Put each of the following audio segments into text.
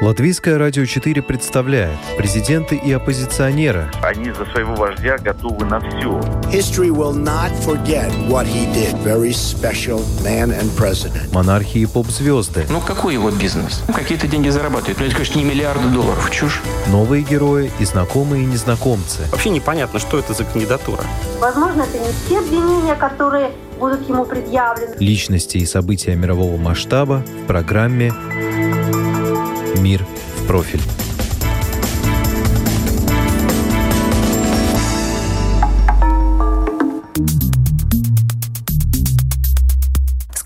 Латвийское радио 4 представляет президенты и оппозиционеры. Они за своего вождя готовы на все. History will not forget what he did. Very special man and president. Монархии и поп-звезды. Ну какой его бизнес? Ну, какие-то деньги зарабатывают. Ну это, конечно, не миллиарды долларов. Чушь. Новые герои и знакомые и незнакомцы. Вообще непонятно, что это за кандидатура. Возможно, это не те обвинения, которые будут ему предъявлены. Личности и события мирового масштаба в программе «Мир в профиль».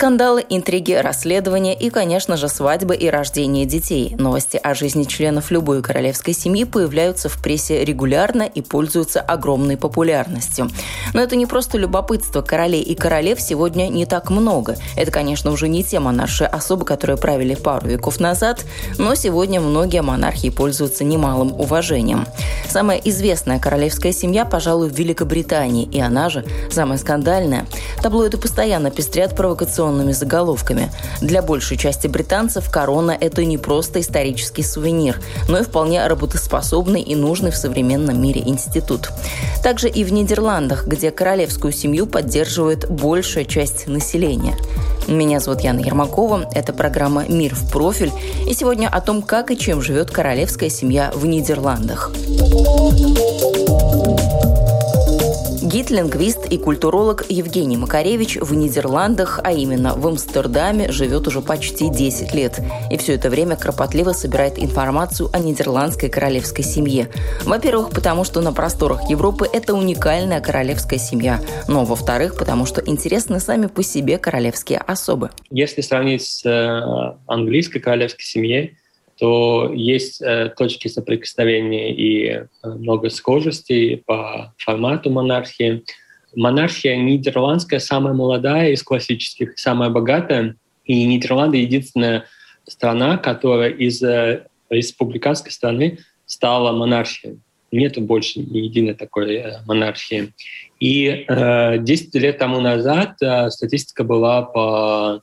Скандалы, интриги, расследования и, конечно же, свадьбы и рождение детей. Новости о жизни членов любой королевской семьи появляются в прессе регулярно и пользуются огромной популярностью. Но это не просто любопытство. Королей и королев сегодня не так много. Это, конечно, уже не те монарши особы, которые правили пару веков назад, но сегодня многие монархии пользуются немалым уважением. Самая известная королевская семья, пожалуй, в Великобритании, и она же самая скандальная. Таблоиды постоянно пестрят провокационными заголовками. Для большей части британцев корона – это не просто исторический сувенир, но и вполне работоспособный и нужный в современном мире институт. Также и в Нидерландах, где королевскую семью поддерживает большая часть населения. Меня зовут Яна Ермакова, это программа «Мир в профиль», и сегодня о том, как и чем живет королевская семья в Нидерландах. Гид, лингвист и культуролог Евгений Макаревич в Нидерландах, а именно в Амстердаме, живет уже почти 10 лет. И все это время кропотливо собирает информацию о нидерландской королевской семье. Во-первых, потому что на просторах Европы это уникальная королевская семья. Но, во-вторых, потому что интересны сами по себе королевские особы. Если сравнить с э, английской королевской семьей, то есть э, точки соприкосновения и э, много схожестей по формату монархии. Монархия нидерландская самая молодая из классических, самая богатая. И Нидерланды единственная страна, которая из э, республиканской страны стала монархией. Нет больше ни единой такой э, монархии. И э, 10 лет тому назад э, статистика была по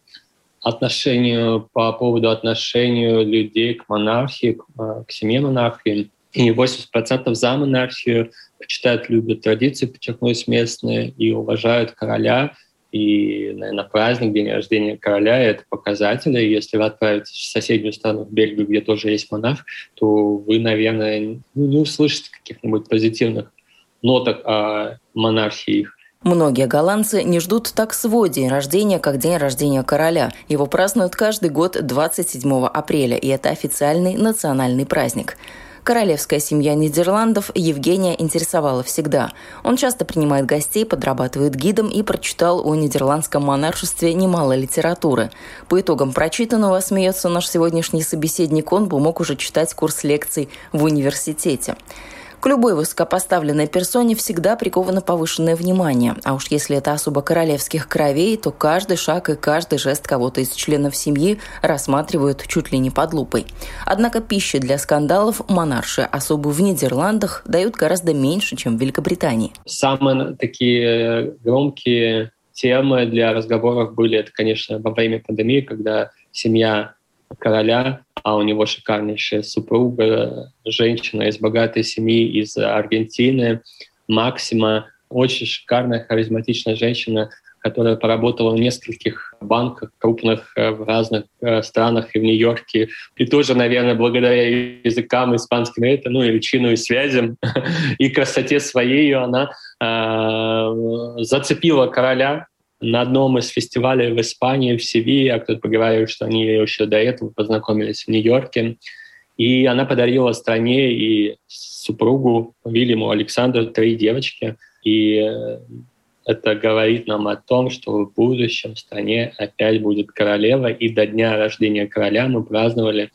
отношению, по поводу отношения людей к монархии, к, э, к семье монархии. И 80% за монархию почитают, любят традиции, подчеркнуть местные, и уважают короля. И, наверное, праздник, день рождения короля — это показатели. Если вы отправитесь в соседнюю страну, в Бельгию, где тоже есть монарх, то вы, наверное, ну, не услышите каких-нибудь позитивных ноток о монархии их. Многие голландцы не ждут так свой день рождения, как день рождения короля. Его празднуют каждый год 27 апреля, и это официальный национальный праздник. Королевская семья Нидерландов Евгения интересовала всегда. Он часто принимает гостей, подрабатывает гидом и прочитал о нидерландском монаршестве немало литературы. По итогам прочитанного, смеется наш сегодняшний собеседник, он бы мог уже читать курс лекций в университете. К любой высокопоставленной персоне всегда приковано повышенное внимание. А уж если это особо королевских кровей, то каждый шаг и каждый жест кого-то из членов семьи рассматривают чуть ли не под лупой. Однако пищи для скандалов монарши особо в Нидерландах дают гораздо меньше, чем в Великобритании. Самые такие громкие темы для разговоров были, это, конечно, во время пандемии, когда семья короля, а у него шикарнейшая супруга, женщина из богатой семьи из Аргентины, Максима, очень шикарная, харизматичная женщина, которая поработала в нескольких банках крупных э, в разных э, странах и в Нью-Йорке. И тоже, наверное, благодаря языкам испанским это, ну и учину и связям, и красоте своей она э, зацепила короля, на одном из фестивалей в Испании, в Севилье, а кто-то говорил, что они еще до этого познакомились в Нью-Йорке. И она подарила стране и супругу Вильяму Александру три девочки. И э, это говорит нам о том, что в будущем в стране опять будет королева. И до дня рождения короля мы праздновали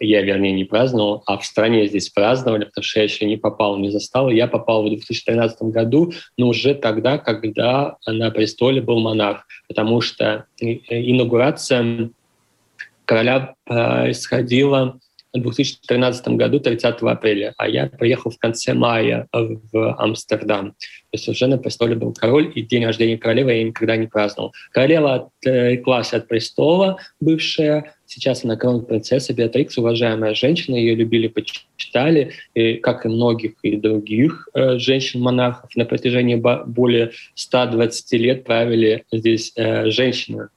я, вернее, не праздновал, а в стране здесь праздновали, потому что я еще не попал, не застал. Я попал в 2013 году, но уже тогда, когда на престоле был монарх, потому что инаугурация короля происходила в 2013 году 30 апреля, а я приехал в конце мая в Амстердам. То есть уже на престоле был король, и день рождения королевы я никогда не праздновал. Королева отреклась от престола, бывшая, сейчас она крон-принцесса Беатрикс, уважаемая женщина, ее любили, почитали, и, как и многих и других э, женщин-монархов. На протяжении более 120 лет правили здесь э, женщины.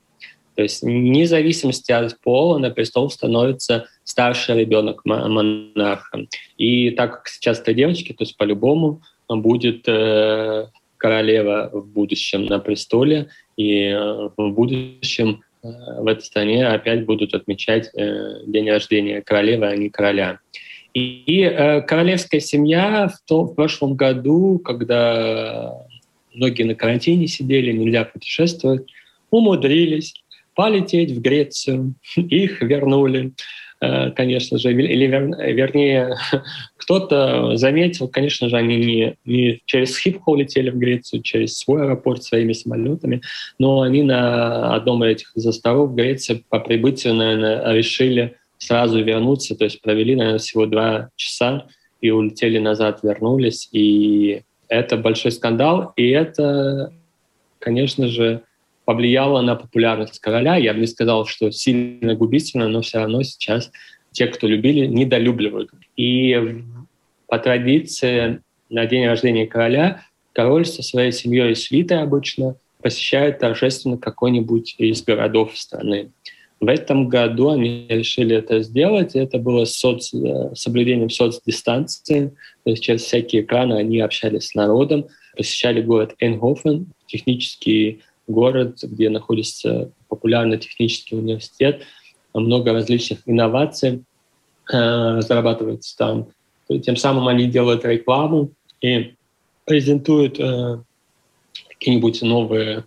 То есть вне зависимости от пола на престол становится старший ребенок монарха. И так как сейчас это девочки, то есть по-любому будет э, королева в будущем на престоле, и э, в будущем э, в этой стране опять будут отмечать э, день рождения королевы, а не короля. И, и э, королевская семья в, то, в прошлом году, когда многие на карантине сидели, нельзя путешествовать, умудрились полететь в Грецию. Их вернули, э, конечно же, или вернее, кто-то заметил, конечно же, они не, не через Схипхол улетели в Грецию, через свой аэропорт своими самолетами, но они на одном из этих из островов в Греции по прибытию, наверное, решили сразу вернуться, то есть провели, наверное, всего два часа и улетели назад, вернулись, и это большой скандал, и это, конечно же, повлияло на популярность короля. Я бы не сказал, что сильно губительно, но все равно сейчас те, кто любили, недолюбливают. И по традиции на день рождения короля король со своей семьей и свитой обычно посещает торжественно какой-нибудь из городов страны. В этом году они решили это сделать. Это было с соц... соблюдением соцдистанции. То есть через всякие экраны они общались с народом, посещали город Эйнхофен, технический город, где находится популярный технический университет, много различных инноваций э, разрабатывается там. Тем самым они делают рекламу и презентуют э, какие-нибудь новые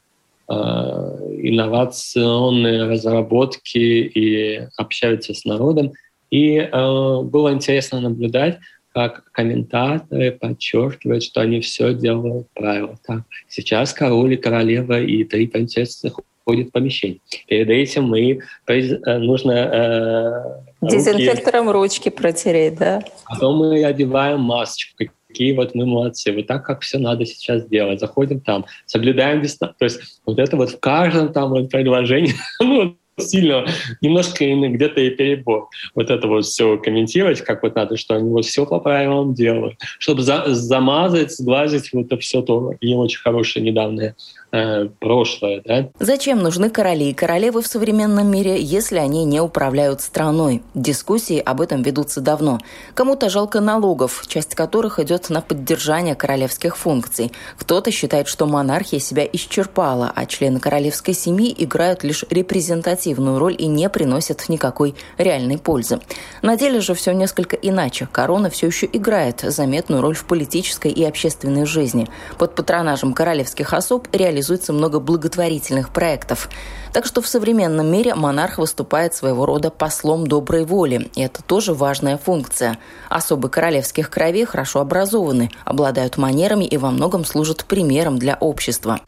э, инновационные разработки и общаются с народом. И э, было интересно наблюдать, как комментаторы подчеркивают, что они все делают правильно. Так, сейчас король и королева и три принцессы ходят в помещение. Перед этим мы э, нужно э, дезинфектором ручки, ручки протереть, да? Потом мы одеваем масочку, какие вот мы молодцы, вот так, как все надо сейчас делать. Заходим там, соблюдаем дистанцию. То есть вот это вот в каждом там вот предложении, ну, сильно, немножко где-то и перебор. Вот это вот все комментировать, как вот надо, что они вот все по правилам делают. Чтобы за, замазать, сглазить вот это все то не очень хорошее недавнее э, прошлое. Да? Зачем нужны короли и королевы в современном мире, если они не управляют страной? Дискуссии об этом ведутся давно. Кому-то жалко налогов, часть которых идет на поддержание королевских функций. Кто-то считает, что монархия себя исчерпала, а члены королевской семьи играют лишь репрезентативную роль и не приносят никакой реальной пользы. На деле же все несколько иначе. Корона все еще играет заметную роль в политической и общественной жизни. Под патронажем королевских особ реализуется реализуется много благотворительных проектов. Так что в современном мире монарх выступает своего рода послом доброй воли, и это тоже важная функция. Особы королевских кровей хорошо образованы, обладают манерами и во многом служат примером для общества.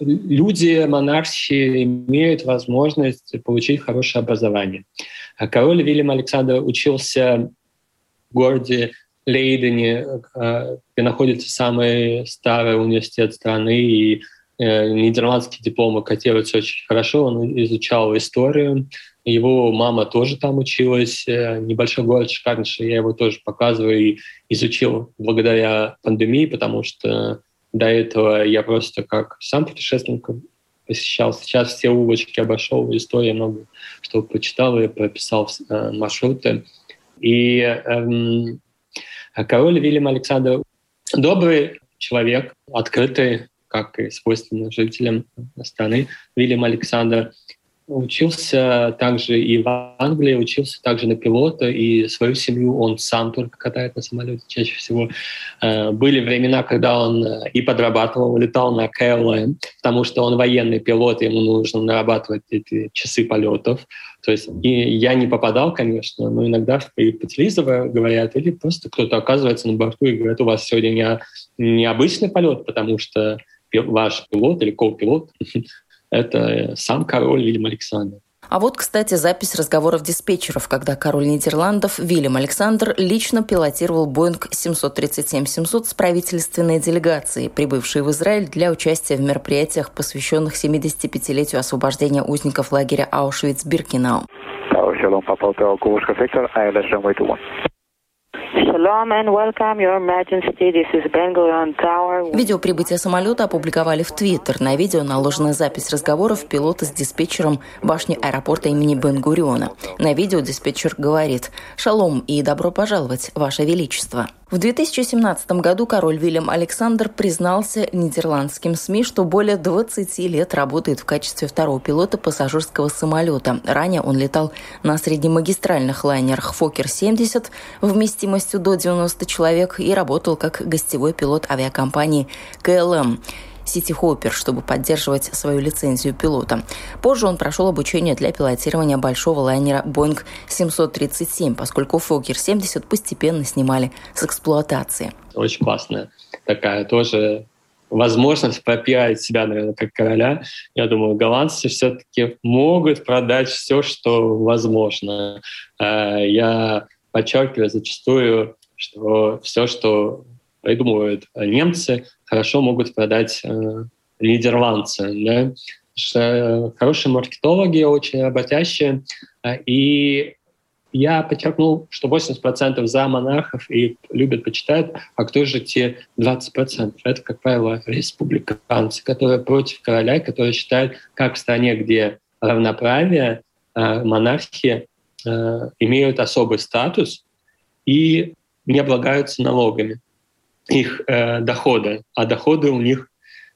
Люди монархи имеют возможность получить хорошее образование. Король Вильям Александр учился в городе Лейдене, э, где находится самый старый университет страны, и нидерландский диплом котируется очень хорошо, он изучал историю. Его мама тоже там училась, э, небольшой город Шкарниш, я его тоже показываю и изучил благодаря пандемии, потому что до этого я просто как сам путешественник посещал. Сейчас все улочки обошел, история много что почитал и прописал э, маршруты. И эм, король Вильям Александр добрый человек, открытый, как и свойственно жителям страны. Вильям Александр учился также и в Англии, учился также на пилота, и свою семью он сам только катает на самолете чаще всего. Э, были времена, когда он э, и подрабатывал, летал на KLM, потому что он военный пилот, ему нужно нарабатывать эти часы полетов. То есть и я не попадал, конечно, но иногда и по телевизору говорят, или просто кто-то оказывается на борту и говорит, у вас сегодня не, необычный полет, потому что ваш пилот или ко-пилот — это сам король Вильям Александр. А вот, кстати, запись разговоров диспетчеров, когда король Нидерландов Вильям Александр лично пилотировал Боинг 737-700 с правительственной делегацией, прибывшей в Израиль для участия в мероприятиях, посвященных 75-летию освобождения узников лагеря Аушвиц-Биркенау. Видео прибытия самолета опубликовали в Твиттер. На видео наложена запись разговоров пилота с диспетчером башни аэропорта имени Бен Гуриона. На видео диспетчер говорит «Шалом и добро пожаловать, Ваше Величество». В 2017 году король Вильям Александр признался нидерландским СМИ, что более 20 лет работает в качестве второго пилота пассажирского самолета. Ранее он летал на среднемагистральных лайнерах «Фокер-70» вместимостью до 90 человек и работал как гостевой пилот авиакомпании «КЛМ». Сити Хоппер, чтобы поддерживать свою лицензию пилота. Позже он прошел обучение для пилотирования большого лайнера Boeing 737, поскольку Fokker 70 постепенно снимали с эксплуатации. Очень классная такая тоже возможность пропиарить себя, наверное, как короля. Я думаю, голландцы все-таки могут продать все, что возможно. Э, я подчеркиваю зачастую, что все, что придумывают немцы, хорошо могут продать э, нидерландцы. Да? Что э, хорошие маркетологи, очень работящие. Э, и я подчеркнул, что 80% за монархов и любят, почитают, а кто же те 20%? Это, как правило, республиканцы, которые против короля, которые считают, как в стране, где равноправие, э, монархи имеют особый статус и не облагаются налогами их э, доходы, а доходы у них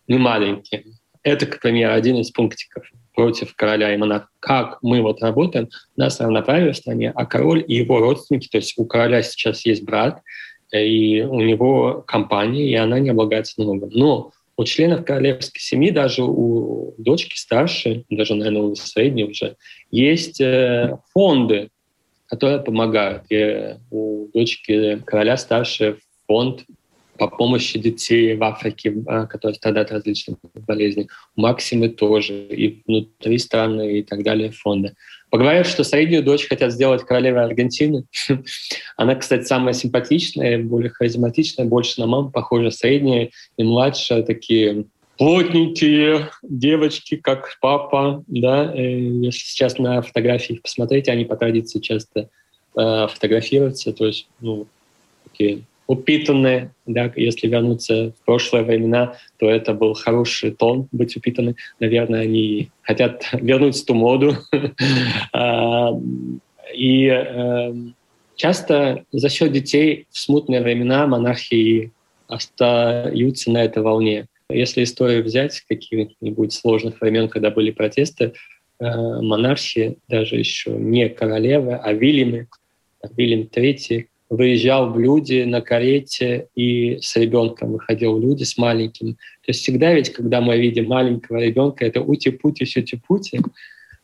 не маленькие. Это, к примеру, один из пунктиков против короля и монарха. Как мы вот работаем, нас равноправие в стране, а король и его родственники, то есть у короля сейчас есть брат, и у него компания, и она не облагается налогом. Но у членов королевской семьи, даже у дочки старшей, даже, наверное, у средней уже, есть э, фонды, которые помогают. И у дочки короля старший фонд по помощи детей в Африке, а, которые страдают от различных болезней. У Максимы тоже, и внутри страны, и так далее фонды. Поговорят, что среднюю дочь хотят сделать королевой Аргентины. Она, кстати, самая симпатичная, более харизматичная, больше на маму похожа. Средняя и младшая такие плотненькие девочки, как папа, да, э, если сейчас на фотографии посмотреть, они по традиции часто э, фотографируются, то есть, ну, такие упитанные, да, если вернуться в прошлые времена, то это был хороший тон быть упитанным. Наверное, они хотят вернуть ту моду. А, и эм, часто за счет детей в смутные времена монархии остаются на этой волне. Если историю взять каких-нибудь сложных времен, когда были протесты, э, монархи, даже еще не королевы, а Вильямы, Вильям III, выезжал в люди на карете и с ребенком выходил в люди с маленьким. То есть всегда ведь, когда мы видим маленького ребенка, это ути-пути, сюти-пути.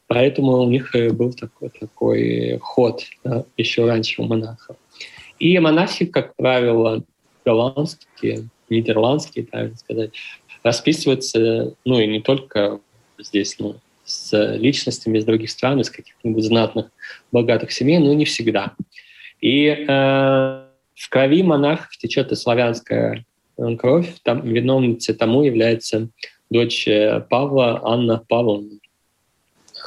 Поэтому у них был такой, такой ход да, еще раньше у монахов. И монахи, как правило, голландские, нидерландские, правильно сказать, расписываются, ну и не только здесь, но с личностями из других стран, из каких-нибудь знатных, богатых семей, но не всегда. И э, в крови монархов течет и славянская э, кровь. Там виновницей тому является дочь э, Павла Анна Павловна.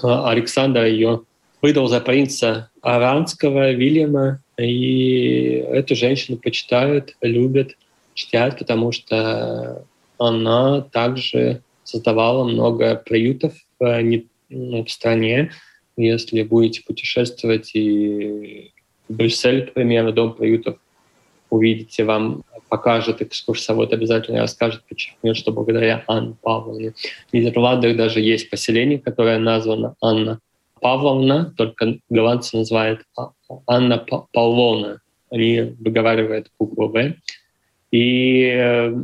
Э, Александр ее выдал за принца Аранского Вильяма, и эту женщину почитают, любят, чтят, потому что она также создавала много приютов в, ну, в стране. Если будете путешествовать и Брюссель, к примеру, дом приютов увидите, вам покажет экскурсовод, обязательно расскажет, почему, что благодаря Анне Павловне. В Нидерландах даже есть поселение, которое названо Анна Павловна, только голландцы называют а, Анна Павловна. Они выговаривают букву «В». И э,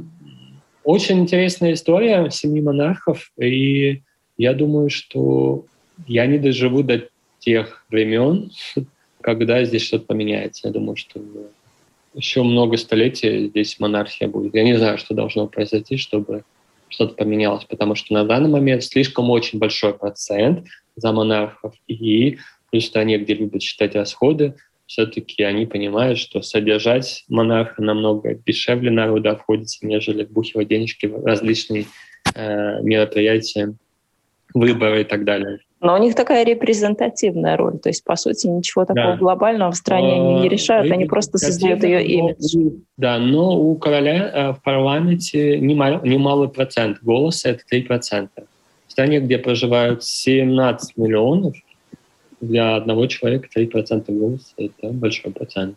очень интересная история семьи монархов, и я думаю, что я не доживу до тех времен, когда здесь что-то поменяется. Я думаю, что еще много столетий здесь монархия будет. Я не знаю, что должно произойти, чтобы что-то поменялось, потому что на данный момент слишком очень большой процент за монархов, и плюс стране, где любят считать расходы, все-таки они понимают, что содержать монарха намного дешевле народу обходится, нежели вбухивать денежки в различные э, мероприятия, выборы и так далее. Но у них такая репрезентативная роль. То есть, по сути, ничего такого да. глобального в стране они не решают, они просто создают ее имидж. Да, но у короля э, в парламенте немал, немалый процент голоса — это 3%. В стране, где проживают 17 миллионов, для одного человека 3% голоса — это большой процент.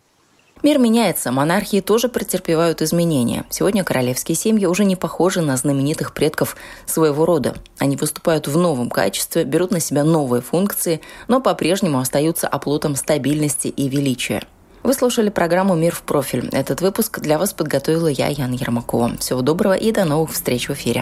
Мир меняется, монархии тоже претерпевают изменения. Сегодня королевские семьи уже не похожи на знаменитых предков своего рода. Они выступают в новом качестве, берут на себя новые функции, но по-прежнему остаются оплотом стабильности и величия. Вы слушали программу «Мир в профиль». Этот выпуск для вас подготовила я, Яна Ермакова. Всего доброго и до новых встреч в эфире.